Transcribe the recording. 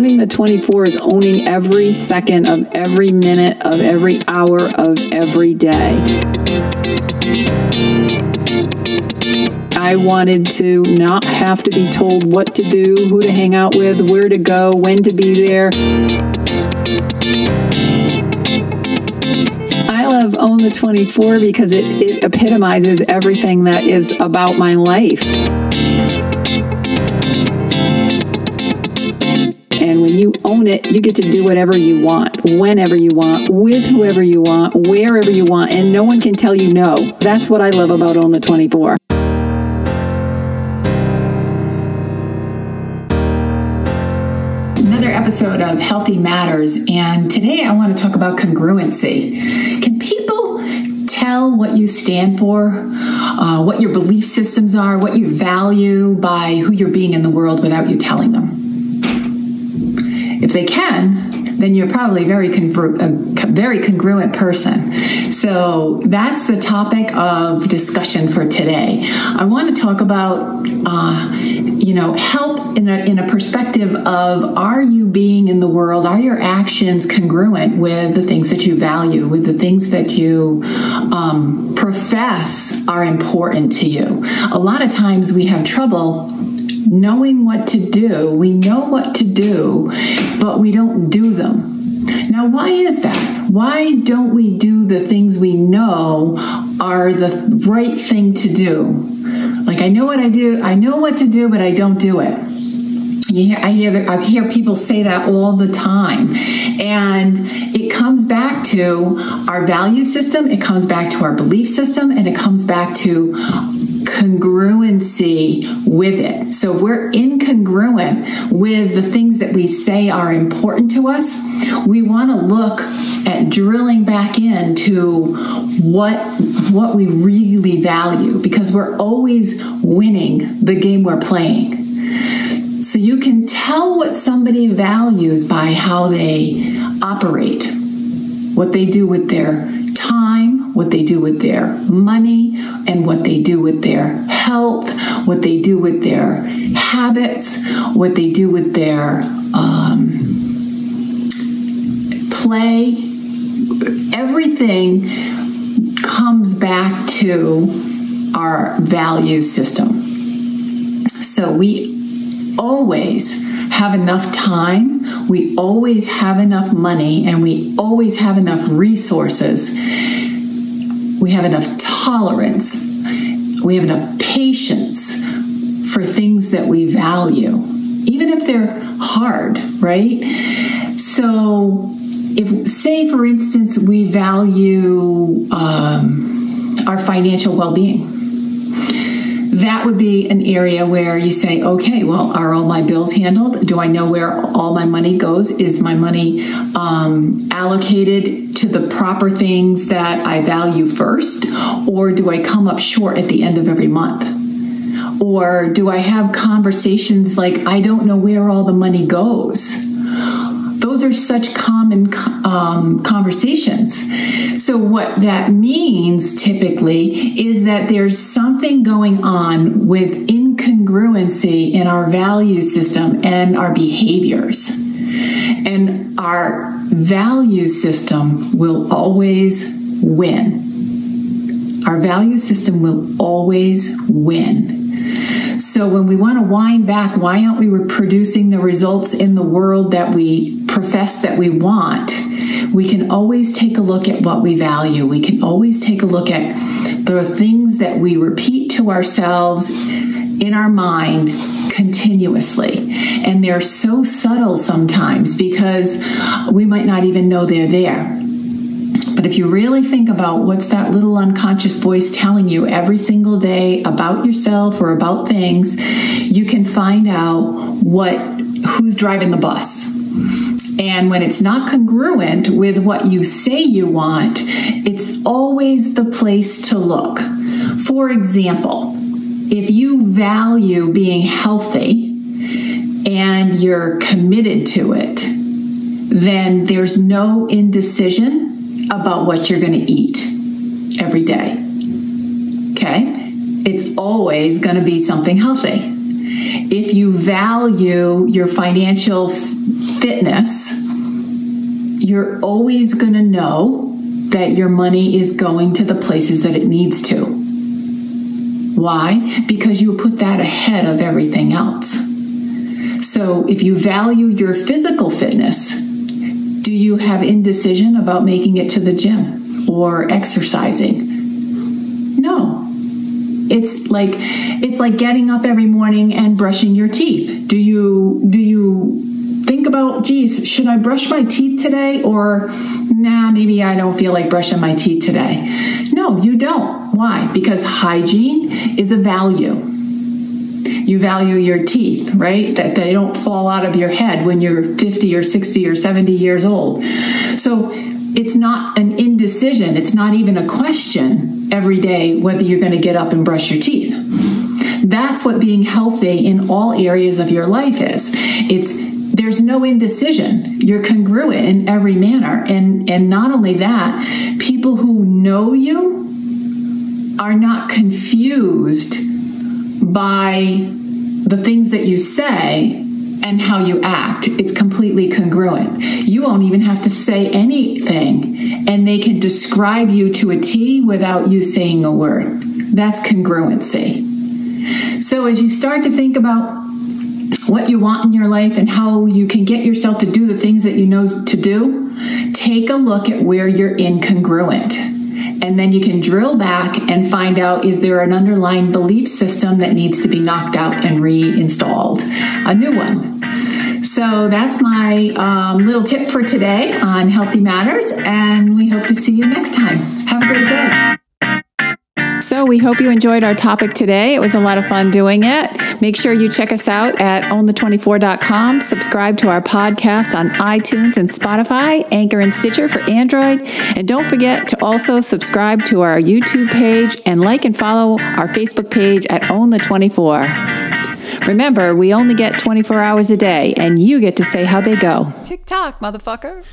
owning the 24 is owning every second of every minute of every hour of every day. I wanted to not have to be told what to do, who to hang out with, where to go, when to be there. I love Own the 24 because it, it epitomizes everything that is about my life. Own it, you get to do whatever you want, whenever you want, with whoever you want, wherever you want, and no one can tell you no. That's what I love about Own the 24. Another episode of Healthy Matters, and today I want to talk about congruency. Can people tell what you stand for, uh, what your belief systems are, what you value by who you're being in the world without you telling them? If they can, then you're probably very congru- a very congruent person. So that's the topic of discussion for today. I want to talk about, uh, you know, help in a, in a perspective of are you being in the world, are your actions congruent with the things that you value, with the things that you um, profess are important to you? A lot of times we have trouble knowing what to do. We know what to do, but we don't do them. Now, why is that? Why don't we do the things we know are the right thing to do? Like, I know what I do, I know what to do, but I don't do it. You hear, I hear I hear people say that all the time, and it comes back to our value system. It comes back to our belief system, and it comes back to congruency with it. So if we're incongruent with the things that we say are important to us, we want to look at drilling back into what what we really value because we're always winning the game we're playing. So you can tell what somebody values by how they operate, what they do with their time, what they do with their money, and what they do with their health, what they do with their habits, what they do with their um, play. Everything comes back to our value system. So we always have enough time, we always have enough money, and we always have enough resources. We have enough tolerance, we have enough patience for things that we value, even if they're hard, right? So, if, say, for instance, we value um, our financial well being that would be an area where you say, okay, well, are all my bills handled? Do I know where all my money goes? Is my money um, allocated to the proper things that I value first? Or do I come up short at the end of every month? Or do I have conversations like, I don't know where all the money goes? Those are such common um, conversations. So, what that means typically is that there's something going on with incongruency in our value system and our behaviors. And our value system will always win. Our value system will always win. So when we want to wind back, why aren't we producing the results in the world that we profess that we want? We can always take a look at what we value. We can always take a look at the things that we repeat to ourselves in our mind continuously. And they're so subtle sometimes because we might not even know they're there. But if you really think about what's that little unconscious voice telling you every single day about yourself or about things, you can find out what who's driving the bus. And when it's not congruent with what you say you want, it's always the place to look. For example, if you value being healthy and you're committed to it, then there's no indecision about what you're going to eat every day. Okay? It's always going to be something healthy. If you value your financial fitness, you're always going to know that your money is going to the places that it needs to. Why? Because you put that ahead of everything else. So if you value your physical fitness, do you have indecision about making it to the gym or exercising? No. It's like it's like getting up every morning and brushing your teeth. Do you do you geez, should I brush my teeth today or nah, maybe I don't feel like brushing my teeth today? No, you don't. Why? Because hygiene is a value. You value your teeth, right? That they don't fall out of your head when you're 50 or 60 or 70 years old. So it's not an indecision. It's not even a question every day whether you're going to get up and brush your teeth. That's what being healthy in all areas of your life is. It's there's no indecision. You're congruent in every manner. And and not only that, people who know you are not confused by the things that you say and how you act. It's completely congruent. You won't even have to say anything, and they can describe you to a T without you saying a word. That's congruency. So, as you start to think about what you want in your life and how you can get yourself to do the things that you know to do, take a look at where you're incongruent. And then you can drill back and find out is there an underlying belief system that needs to be knocked out and reinstalled? A new one. So that's my um, little tip for today on Healthy Matters, and we hope to see you next time. Have a great day. So we hope you enjoyed our topic today. It was a lot of fun doing it. Make sure you check us out at ownthe24.com. Subscribe to our podcast on iTunes and Spotify, Anchor and Stitcher for Android. And don't forget to also subscribe to our YouTube page and like and follow our Facebook page at Own the 24. Remember, we only get 24 hours a day, and you get to say how they go. TikTok, motherfucker.